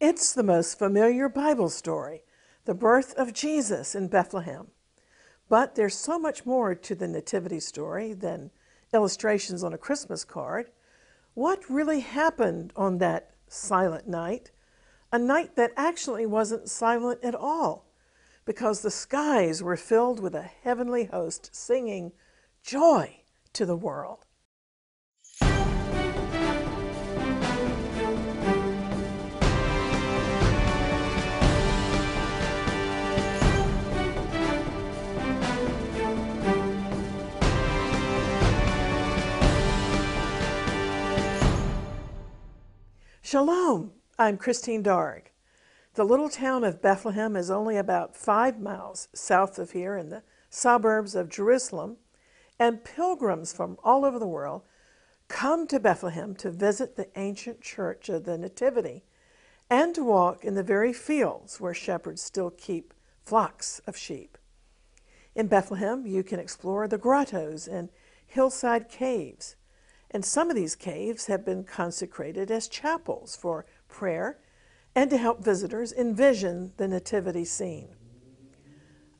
It's the most familiar Bible story, the birth of Jesus in Bethlehem. But there's so much more to the Nativity story than illustrations on a Christmas card. What really happened on that silent night? A night that actually wasn't silent at all, because the skies were filled with a heavenly host singing, Joy to the world. Shalom, I'm Christine Darg. The little town of Bethlehem is only about five miles south of here in the suburbs of Jerusalem, and pilgrims from all over the world come to Bethlehem to visit the ancient church of the Nativity and to walk in the very fields where shepherds still keep flocks of sheep. In Bethlehem, you can explore the grottos and hillside caves and some of these caves have been consecrated as chapels for prayer and to help visitors envision the nativity scene.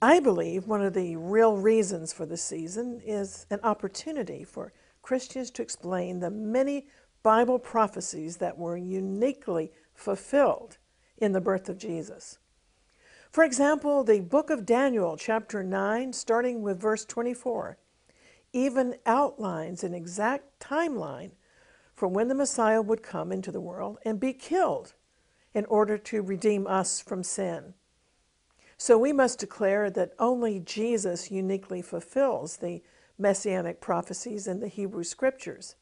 I believe one of the real reasons for the season is an opportunity for Christians to explain the many Bible prophecies that were uniquely fulfilled in the birth of Jesus. For example, the book of Daniel, chapter 9, starting with verse 24, even outlines an exact timeline for when the Messiah would come into the world and be killed in order to redeem us from sin. So we must declare that only Jesus uniquely fulfills the messianic prophecies in the Hebrew Scriptures.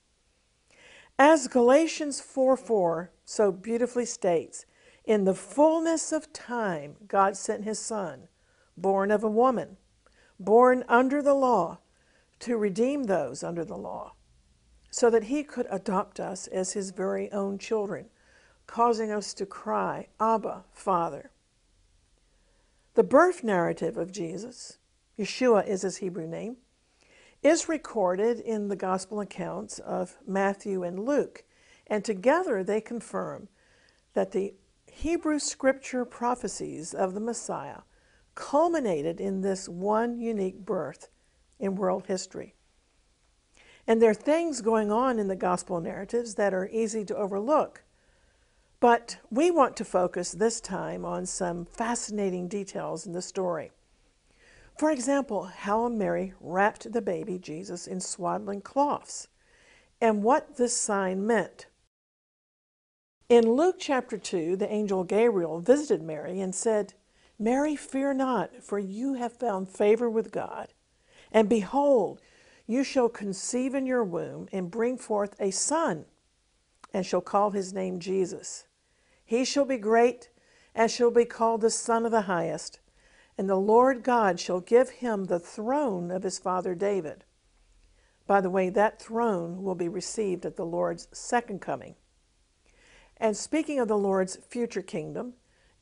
As Galatians 4 4 so beautifully states, in the fullness of time, God sent his Son, born of a woman, born under the law, to redeem those under the law, so that he could adopt us as his very own children, causing us to cry, Abba, Father. The birth narrative of Jesus, Yeshua is his Hebrew name, is recorded in the gospel accounts of Matthew and Luke, and together they confirm that the Hebrew scripture prophecies of the Messiah culminated in this one unique birth in world history. And there are things going on in the gospel narratives that are easy to overlook. But we want to focus this time on some fascinating details in the story. For example, how Mary wrapped the baby Jesus in swaddling cloths and what this sign meant. In Luke chapter 2, the angel Gabriel visited Mary and said, Mary, fear not, for you have found favor with God. And behold, you shall conceive in your womb and bring forth a son, and shall call his name Jesus. He shall be great, and shall be called the Son of the Highest. And the Lord God shall give him the throne of his father David. By the way, that throne will be received at the Lord's second coming. And speaking of the Lord's future kingdom,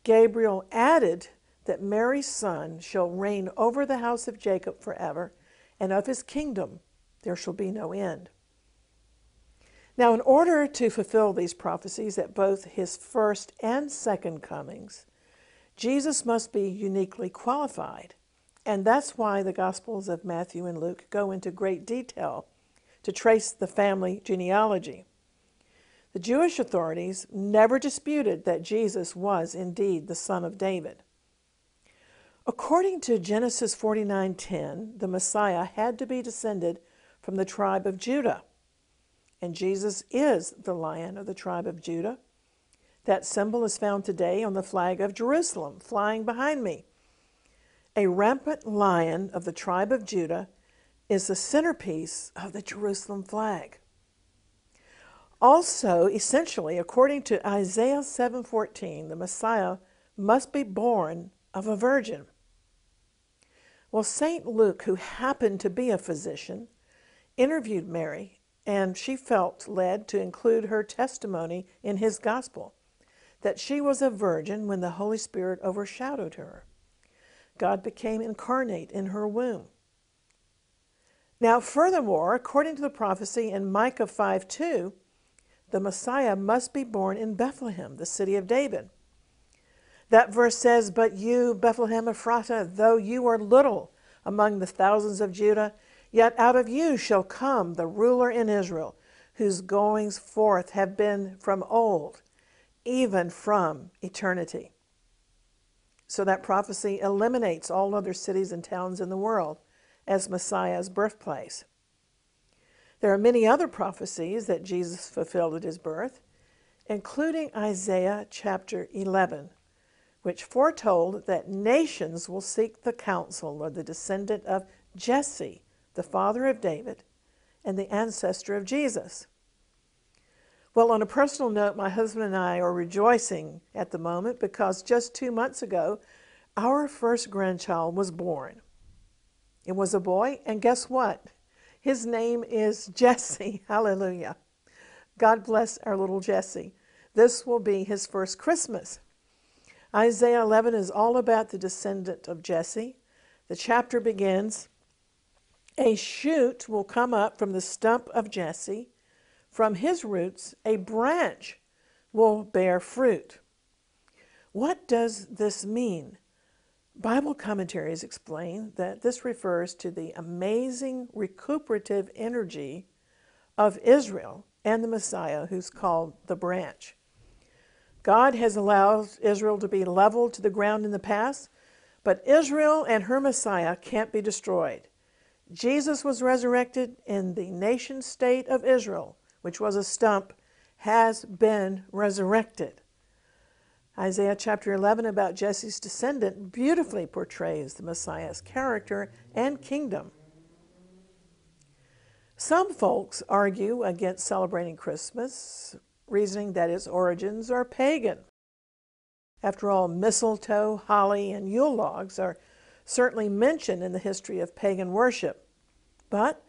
Gabriel added that Mary's son shall reign over the house of Jacob forever, and of his kingdom there shall be no end. Now, in order to fulfill these prophecies at both his first and second comings, Jesus must be uniquely qualified. And that's why the Gospels of Matthew and Luke go into great detail to trace the family genealogy. The Jewish authorities never disputed that Jesus was indeed the son of David. According to Genesis 49:10, the Messiah had to be descended from the tribe of Judah. And Jesus is the lion of the tribe of Judah. That symbol is found today on the flag of Jerusalem, flying behind me. A rampant lion of the tribe of Judah is the centerpiece of the Jerusalem flag. Also, essentially, according to Isaiah 7:14, the Messiah must be born of a virgin. Well, St. Luke, who happened to be a physician, interviewed Mary, and she felt led to include her testimony in his gospel that she was a virgin when the Holy Spirit overshadowed her. God became incarnate in her womb. Now, furthermore, according to the prophecy in Micah 5 2, the Messiah must be born in Bethlehem, the city of David. That verse says, But you, Bethlehem Ephratah, though you are little among the thousands of Judah, yet out of you shall come the ruler in Israel, whose goings forth have been from old, even from eternity. So that prophecy eliminates all other cities and towns in the world as Messiah's birthplace. There are many other prophecies that Jesus fulfilled at his birth, including Isaiah chapter 11, which foretold that nations will seek the counsel of the descendant of Jesse, the father of David, and the ancestor of Jesus. Well, on a personal note, my husband and I are rejoicing at the moment because just two months ago, our first grandchild was born. It was a boy, and guess what? His name is Jesse. Hallelujah. God bless our little Jesse. This will be his first Christmas. Isaiah 11 is all about the descendant of Jesse. The chapter begins A shoot will come up from the stump of Jesse. From his roots, a branch will bear fruit. What does this mean? Bible commentaries explain that this refers to the amazing recuperative energy of Israel and the Messiah, who's called the branch. God has allowed Israel to be leveled to the ground in the past, but Israel and her Messiah can't be destroyed. Jesus was resurrected, and the nation state of Israel, which was a stump, has been resurrected. Isaiah chapter 11 about Jesse's descendant beautifully portrays the Messiah's character and kingdom. Some folks argue against celebrating Christmas reasoning that its origins are pagan. After all, mistletoe, holly, and Yule logs are certainly mentioned in the history of pagan worship. But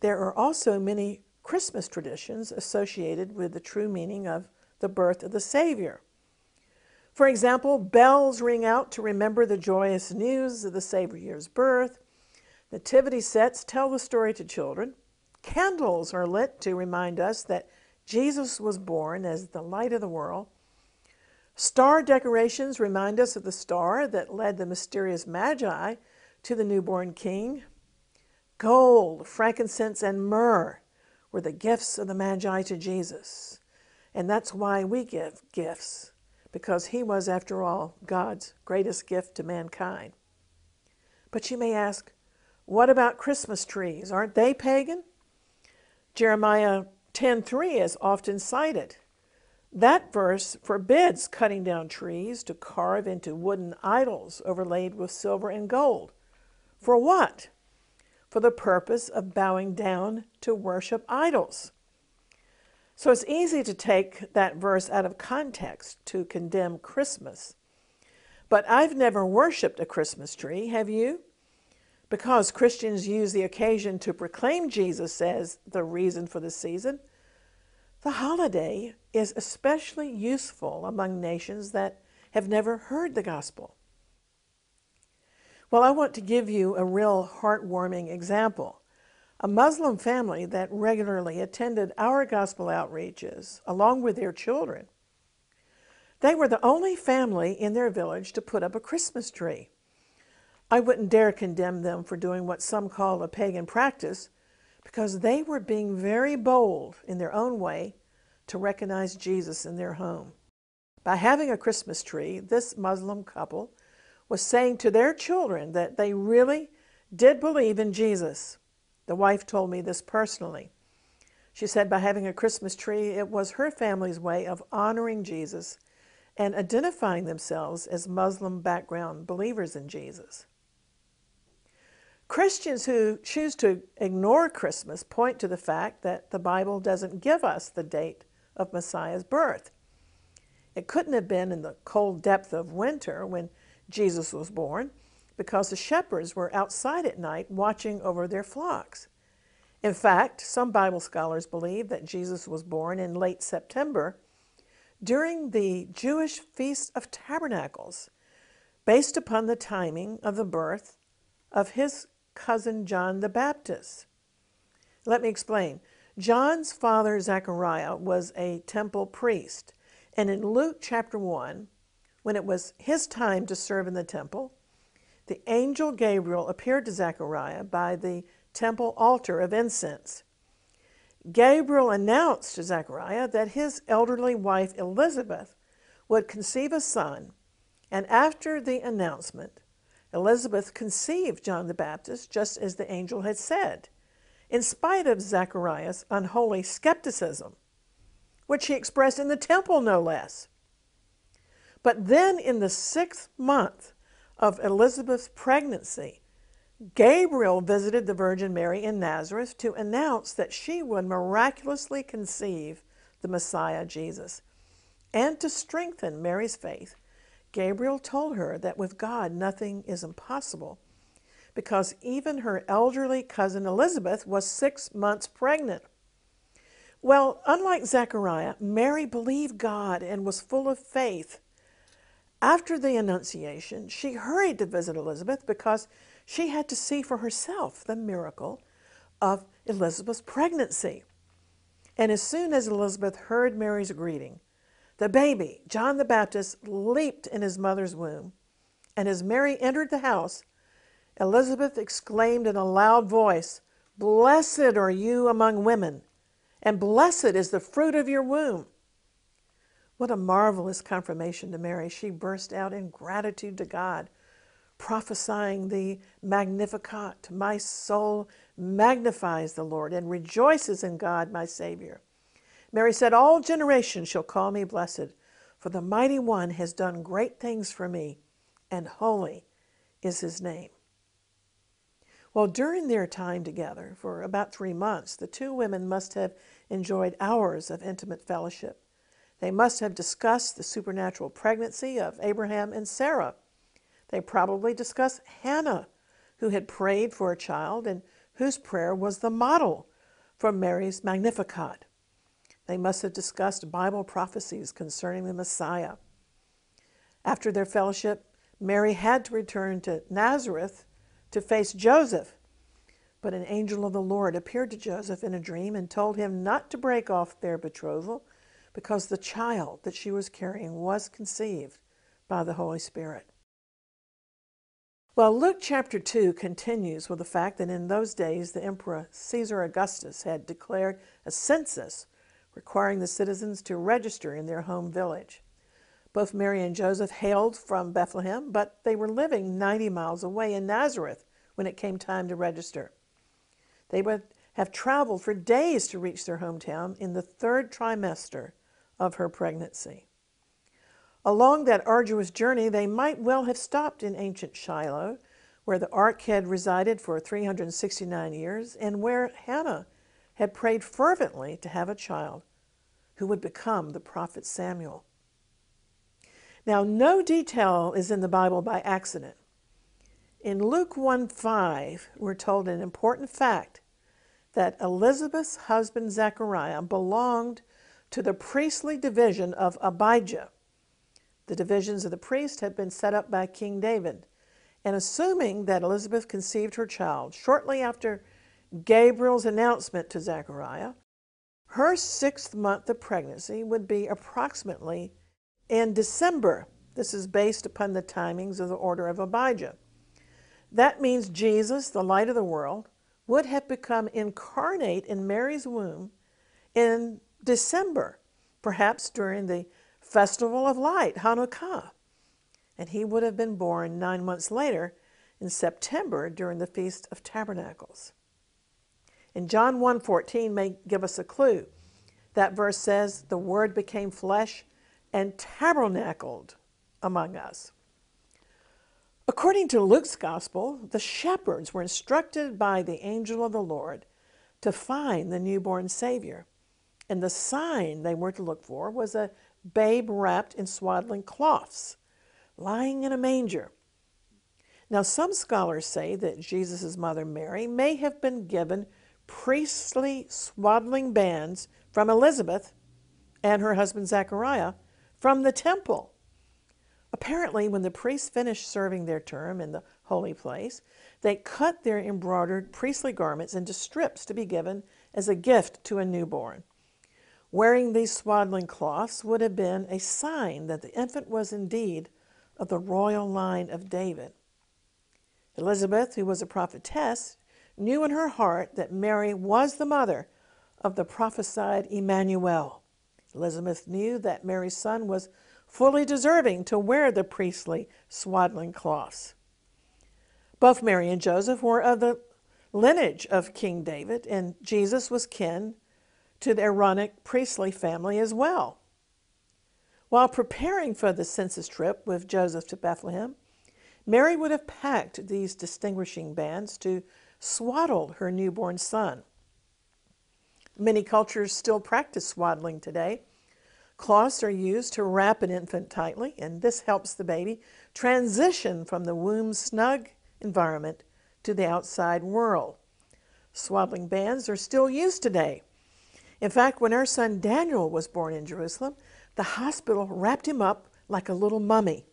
there are also many Christmas traditions associated with the true meaning of the birth of the Savior. For example, bells ring out to remember the joyous news of the Savior's birth. Nativity sets tell the story to children. Candles are lit to remind us that Jesus was born as the light of the world. Star decorations remind us of the star that led the mysterious Magi to the newborn king. Gold, frankincense, and myrrh were the gifts of the Magi to Jesus. And that's why we give gifts, because he was, after all, God's greatest gift to mankind. But you may ask, what about Christmas trees? Aren't they pagan? Jeremiah 10:3 is often cited. That verse forbids cutting down trees to carve into wooden idols overlaid with silver and gold. For what? For the purpose of bowing down to worship idols. So it's easy to take that verse out of context to condemn Christmas. But I've never worshiped a Christmas tree, have you? Because Christians use the occasion to proclaim Jesus as the reason for the season, the holiday is especially useful among nations that have never heard the gospel. Well, I want to give you a real heartwarming example. A Muslim family that regularly attended our gospel outreaches along with their children. They were the only family in their village to put up a Christmas tree. I wouldn't dare condemn them for doing what some call a pagan practice because they were being very bold in their own way to recognize Jesus in their home. By having a Christmas tree, this Muslim couple was saying to their children that they really did believe in Jesus. The wife told me this personally. She said by having a Christmas tree, it was her family's way of honoring Jesus and identifying themselves as Muslim background believers in Jesus. Christians who choose to ignore Christmas point to the fact that the Bible doesn't give us the date of Messiah's birth. It couldn't have been in the cold depth of winter when Jesus was born, because the shepherds were outside at night watching over their flocks. In fact, some Bible scholars believe that Jesus was born in late September during the Jewish Feast of Tabernacles, based upon the timing of the birth of his cousin John the Baptist. Let me explain. John's father, Zechariah, was a temple priest. And in Luke chapter 1, when it was his time to serve in the temple, the angel Gabriel appeared to Zechariah by the temple altar of incense. Gabriel announced to Zechariah that his elderly wife Elizabeth would conceive a son, and after the announcement, Elizabeth conceived John the Baptist just as the angel had said, in spite of Zacharias' unholy skepticism, which he expressed in the temple no less. But then in the sixth month of Elizabeth's pregnancy, Gabriel visited the Virgin Mary in Nazareth to announce that she would miraculously conceive the Messiah, Jesus. And to strengthen Mary's faith, Gabriel told her that with God nothing is impossible because even her elderly cousin Elizabeth was six months pregnant. Well, unlike Zechariah, Mary believed God and was full of faith. After the Annunciation, she hurried to visit Elizabeth because she had to see for herself the miracle of Elizabeth's pregnancy. And as soon as Elizabeth heard Mary's greeting, the baby, John the Baptist, leaped in his mother's womb. And as Mary entered the house, Elizabeth exclaimed in a loud voice, Blessed are you among women, and blessed is the fruit of your womb. What a marvelous confirmation to Mary. She burst out in gratitude to God prophesying the Magnificat. My soul magnifies the Lord and rejoices in God, my Savior. Mary said, All generations shall call me blessed, for the mighty one has done great things for me, and holy is his name. Well, during their time together, for about three months, the two women must have enjoyed hours of intimate fellowship. They must have discussed the supernatural pregnancy of Abraham and Sarah they probably discussed Hannah, who had prayed for a child and whose prayer was the model for Mary's Magnificat. They must have discussed Bible prophecies concerning the Messiah. After their fellowship, Mary had to return to Nazareth to face Joseph. But an angel of the Lord appeared to Joseph in a dream and told him not to break off their betrothal because the child that she was carrying was conceived by the Holy Spirit. Well, Luke chapter 2 continues with the fact that in those days the Emperor Caesar Augustus had declared a census requiring the citizens to register in their home village. Both Mary and Joseph hailed from Bethlehem, but they were living 90 miles away in Nazareth when it came time to register. They would have traveled for days to reach their hometown in the third trimester of her pregnancy. Along that arduous journey, they might well have stopped in ancient Shiloh, where the ark had resided for 369 years and where Hannah had prayed fervently to have a child who would become the prophet Samuel. Now, no detail is in the Bible by accident. In Luke 1 5, we're told an important fact that Elizabeth's husband Zechariah belonged to the priestly division of Abijah. The divisions of the priest had been set up by King David. And assuming that Elizabeth conceived her child shortly after Gabriel's announcement to Zechariah, her sixth month of pregnancy would be approximately in December. This is based upon the timings of the order of Abijah. That means Jesus, the light of the world, would have become incarnate in Mary's womb in December, perhaps during the festival of light, Hanukkah. And he would have been born nine months later in September during the Feast of Tabernacles. And John 1.14 may give us a clue. That verse says, the Word became flesh and tabernacled among us. According to Luke's Gospel, the shepherds were instructed by the angel of the Lord to find the newborn Savior. And the sign they were to look for was a babe wrapped in swaddling cloths, lying in a manger. Now, some scholars say that Jesus' mother Mary may have been given priestly swaddling bands from Elizabeth and her husband Zechariah from the temple. Apparently, when the priests finished serving their term in the holy place, they cut their embroidered priestly garments into strips to be given as a gift to a newborn. Wearing these swaddling cloths would have been a sign that the infant was indeed of the royal line of David. Elizabeth, who was a prophetess, knew in her heart that Mary was the mother of the prophesied Emmanuel. Elizabeth knew that Mary's son was fully deserving to wear the priestly swaddling cloths. Both Mary and Joseph were of the lineage of King David, and Jesus was kin to the Aaronic priestly family as well. While preparing for the census trip with Joseph to Bethlehem, Mary would have packed these distinguishing bands to swaddle her newborn son. Many cultures still practice swaddling today. Cloths are used to wrap an infant tightly, and this helps the baby transition from the womb's snug environment to the outside world. Swaddling bands are still used today. In fact, when our son Daniel was born in Jerusalem, the hospital wrapped him up like a little mummy.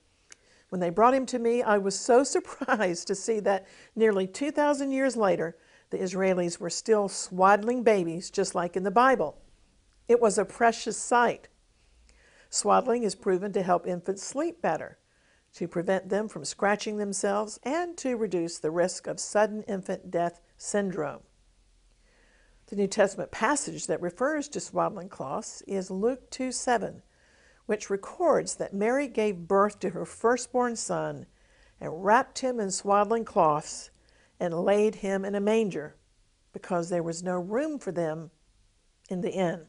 When they brought him to me, I was so surprised to see that nearly 2,000 years later, the Israelis were still swaddling babies just like in the Bible. It was a precious sight. Swaddling is proven to help infants sleep better to prevent them from scratching themselves and to reduce the risk of sudden infant death syndrome. The New Testament passage that refers to swaddling cloths is Luke 2 7, which records that Mary gave birth to her firstborn son and wrapped him in swaddling cloths and laid him in a manger because there was no room for them in the inn.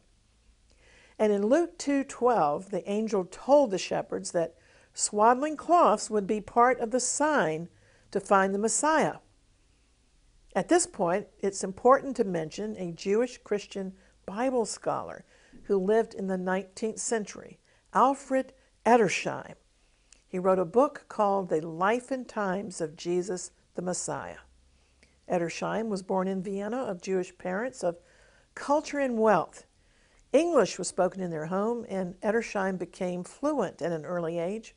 And in Luke 2:12, the angel told the shepherds that swaddling cloths would be part of the sign to find the Messiah. At this point, it's important to mention a Jewish Christian Bible scholar who lived in the 19th century, Alfred Edersheim. He wrote a book called The Life and Times of Jesus the Messiah. Edersheim was born in Vienna of Jewish parents of culture and wealth. English was spoken in their home, and Edersheim became fluent at an early age.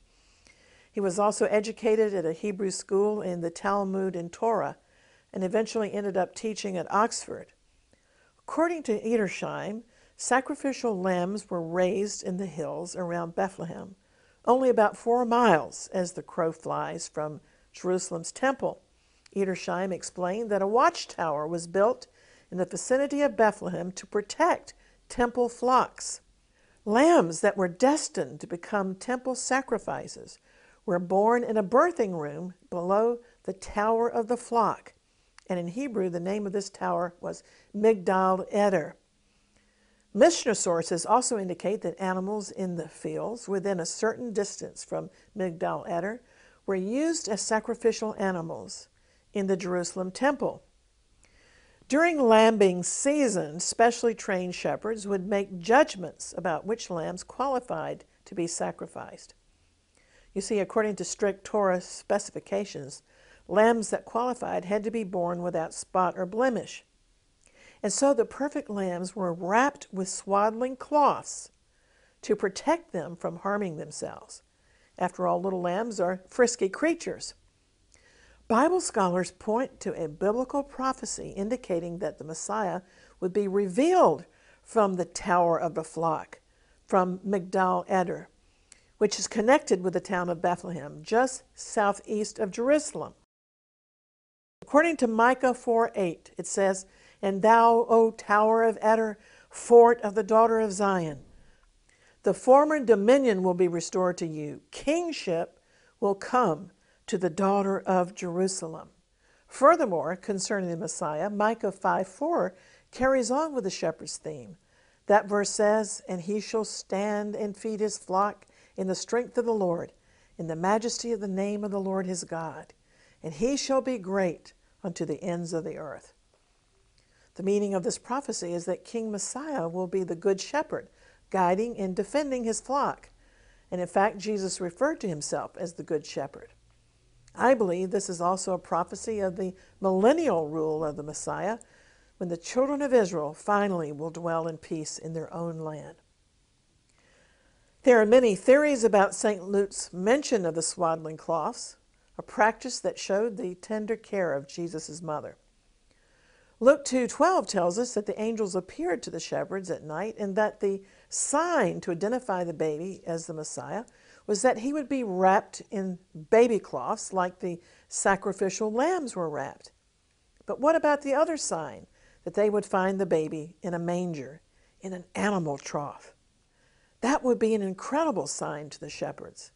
He was also educated at a Hebrew school in the Talmud and Torah, and eventually ended up teaching at Oxford. According to Edersheim, sacrificial lambs were raised in the hills around Bethlehem, only about four miles as the crow flies from Jerusalem's temple. Edersheim explained that a watchtower was built in the vicinity of Bethlehem to protect temple flocks. Lambs that were destined to become temple sacrifices were born in a birthing room below the Tower of the Flock. And in Hebrew, the name of this tower was Migdal Eder. Mishnah sources also indicate that animals in the fields within a certain distance from Migdal Eder were used as sacrificial animals in the Jerusalem temple. During lambing season, specially trained shepherds would make judgments about which lambs qualified to be sacrificed. You see, according to strict Torah specifications, lambs that qualified had to be born without spot or blemish. And so the perfect lambs were wrapped with swaddling cloths to protect them from harming themselves. After all, little lambs are frisky creatures. Bible scholars point to a biblical prophecy indicating that the Messiah would be revealed from the Tower of the Flock, from Migdal Eder which is connected with the town of Bethlehem, just southeast of Jerusalem. According to Micah 4 8, it says, And thou, O tower of Eder, fort of the daughter of Zion, the former dominion will be restored to you, kingship will come to the daughter of Jerusalem. Furthermore, concerning the Messiah, Micah 5 4 carries on with the shepherd's theme. That verse says, And he shall stand and feed his flock in the strength of the Lord, in the majesty of the name of the Lord his God, and he shall be great unto the ends of the earth. The meaning of this prophecy is that King Messiah will be the good shepherd, guiding and defending his flock. And in fact, Jesus referred to himself as the good shepherd. I believe this is also a prophecy of the millennial rule of the Messiah, when the children of Israel finally will dwell in peace in their own land. There are many theories about St. Luke's mention of the swaddling cloths, a practice that showed the tender care of Jesus' mother. Luke 2:12 tells us that the angels appeared to the shepherds at night and that the sign to identify the baby as the Messiah was that he would be wrapped in baby cloths like the sacrificial lambs were wrapped. But what about the other sign that they would find the baby in a manger, in an animal trough? That would be an incredible sign to the shepherds.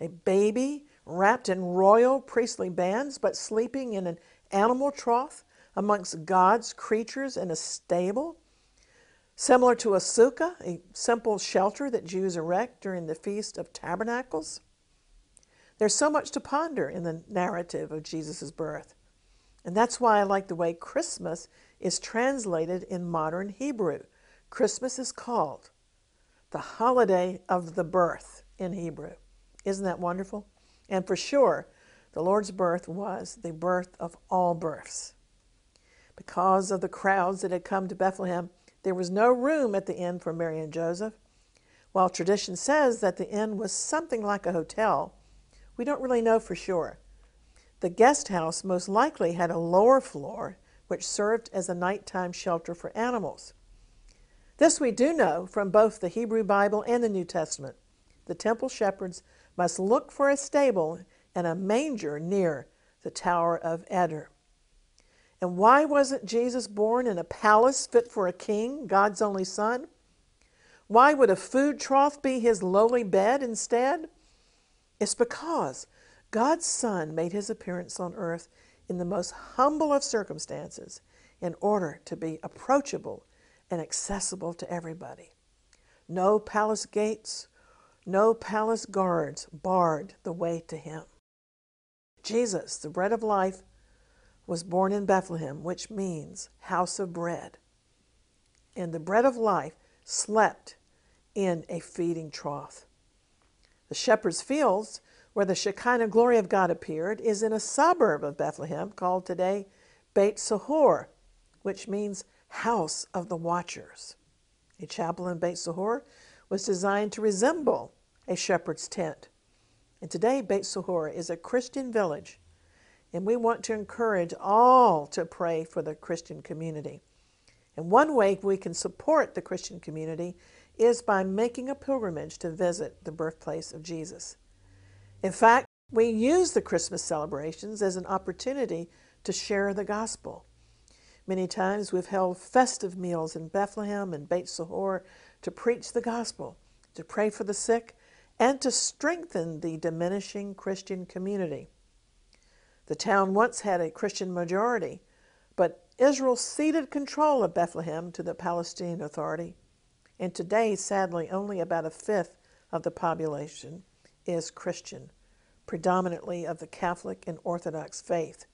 A baby wrapped in royal priestly bands but sleeping in an animal trough amongst God's creatures in a stable, similar to a sukkah, a simple shelter that Jews erect during the Feast of Tabernacles. There's so much to ponder in the narrative of Jesus' birth. And that's why I like the way Christmas is translated in modern Hebrew. Christmas is called the holiday of the birth in Hebrew. Isn't that wonderful? And for sure, the Lord's birth was the birth of all births. Because of the crowds that had come to Bethlehem, there was no room at the inn for Mary and Joseph. While tradition says that the inn was something like a hotel, we don't really know for sure. The guest house most likely had a lower floor which served as a nighttime shelter for animals. This we do know from both the Hebrew Bible and the New Testament. The temple shepherds must look for a stable and a manger near the Tower of Eder. And why wasn't Jesus born in a palace fit for a king, God's only son? Why would a food trough be his lowly bed instead? It's because God's Son made his appearance on earth in the most humble of circumstances in order to be approachable and accessible to everybody. No palace gates, no palace guards barred the way to him. Jesus, the bread of life, was born in Bethlehem, which means house of bread. And the bread of life slept in a feeding trough. The shepherd's fields, where the Shekinah glory of God appeared, is in a suburb of Bethlehem called today Beit Sahor, which means house of the watchers. A chapel in Beit Sahor was designed to resemble a shepherd's tent. And today, Beit Sahor is a Christian village and we want to encourage all to pray for the Christian community. And one way we can support the Christian community is by making a pilgrimage to visit the birthplace of Jesus. In fact, we use the Christmas celebrations as an opportunity to share the gospel. Many times we've held festive meals in Bethlehem and Beit Sahor to preach the gospel, to pray for the sick, and to strengthen the diminishing Christian community. The town once had a Christian majority, but Israel ceded control of Bethlehem to the Palestinian Authority, and today, sadly, only about a fifth of the population is Christian, predominantly of the Catholic and Orthodox faith.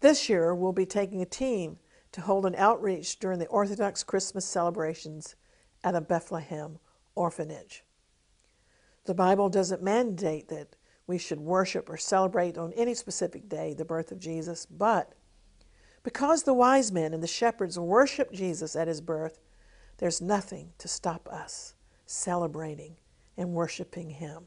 This year, we'll be taking a team to hold an outreach during the Orthodox Christmas celebrations at a Bethlehem orphanage. The Bible doesn't mandate that we should worship or celebrate on any specific day the birth of Jesus, but because the wise men and the shepherds worshiped Jesus at his birth, there's nothing to stop us celebrating and worshiping him.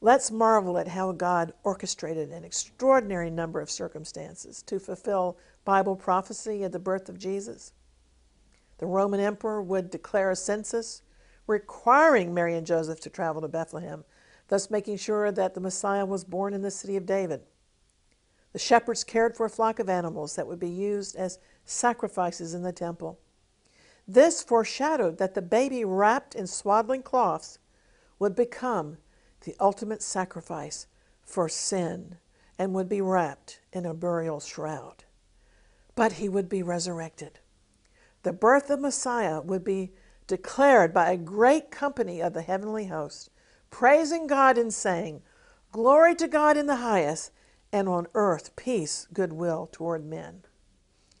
Let's marvel at how God orchestrated an extraordinary number of circumstances to fulfill Bible prophecy at the birth of Jesus. The Roman emperor would declare a census requiring Mary and Joseph to travel to Bethlehem thus making sure that the Messiah was born in the city of David. The shepherds cared for a flock of animals that would be used as sacrifices in the temple. This foreshadowed that the baby wrapped in swaddling cloths would become the ultimate sacrifice for sin and would be wrapped in a burial shroud. But he would be resurrected. The birth of Messiah would be declared by a great company of the heavenly host praising God and saying, Glory to God in the highest, and on earth peace, goodwill toward men.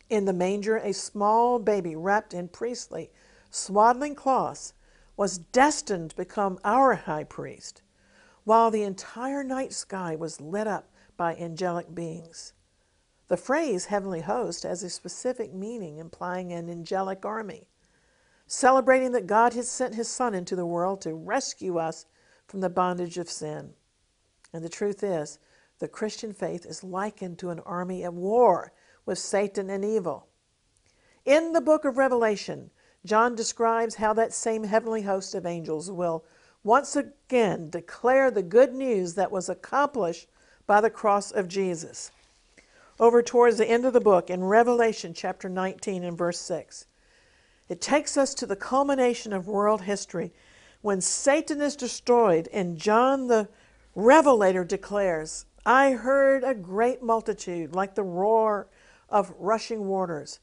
In the manger, a small baby wrapped in priestly, swaddling cloths was destined to become our high priest, while the entire night sky was lit up by angelic beings. The phrase heavenly host has a specific meaning implying an angelic army, celebrating that God has sent his Son into the world to rescue us from the bondage of sin. And the truth is, the Christian faith is likened to an army at war with Satan and evil. In the book of Revelation, John describes how that same heavenly host of angels will once again declare the good news that was accomplished by the cross of Jesus. Over towards the end of the book, in Revelation chapter 19 and verse 6, it takes us to the culmination of world history when Satan is destroyed, and John the Revelator declares, I heard a great multitude like the roar of rushing waters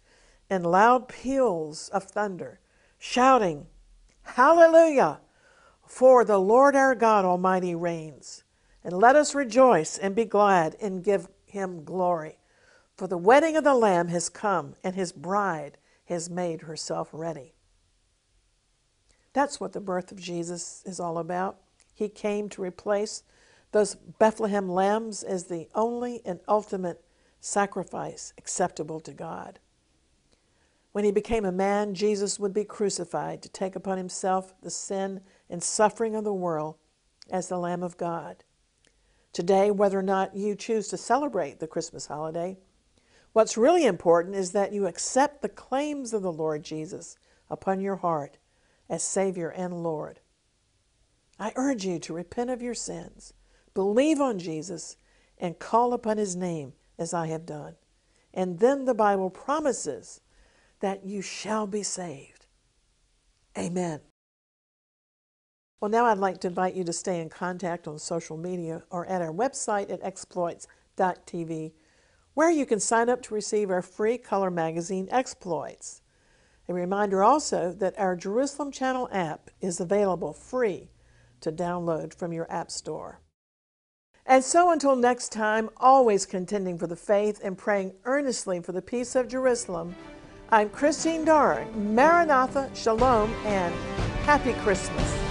and loud peals of thunder, shouting, Hallelujah! For the Lord our God Almighty reigns. And let us rejoice and be glad and give him glory. For the wedding of the Lamb has come, and his bride has made herself ready. That's what the birth of Jesus is all about. He came to replace those Bethlehem lambs as the only and ultimate sacrifice acceptable to God. When he became a man, Jesus would be crucified to take upon himself the sin and suffering of the world as the Lamb of God. Today, whether or not you choose to celebrate the Christmas holiday, what's really important is that you accept the claims of the Lord Jesus upon your heart as Savior and Lord. I urge you to repent of your sins, believe on Jesus, and call upon his name as I have done. And then the Bible promises that you shall be saved. Amen. Well, now I'd like to invite you to stay in contact on social media or at our website at exploits.tv, where you can sign up to receive our free color magazine, Exploits. A reminder also that our Jerusalem Channel app is available free to download from your App Store. And so until next time, always contending for the faith and praying earnestly for the peace of Jerusalem, I'm Christine Darg. Maranatha, Shalom, and Happy Christmas.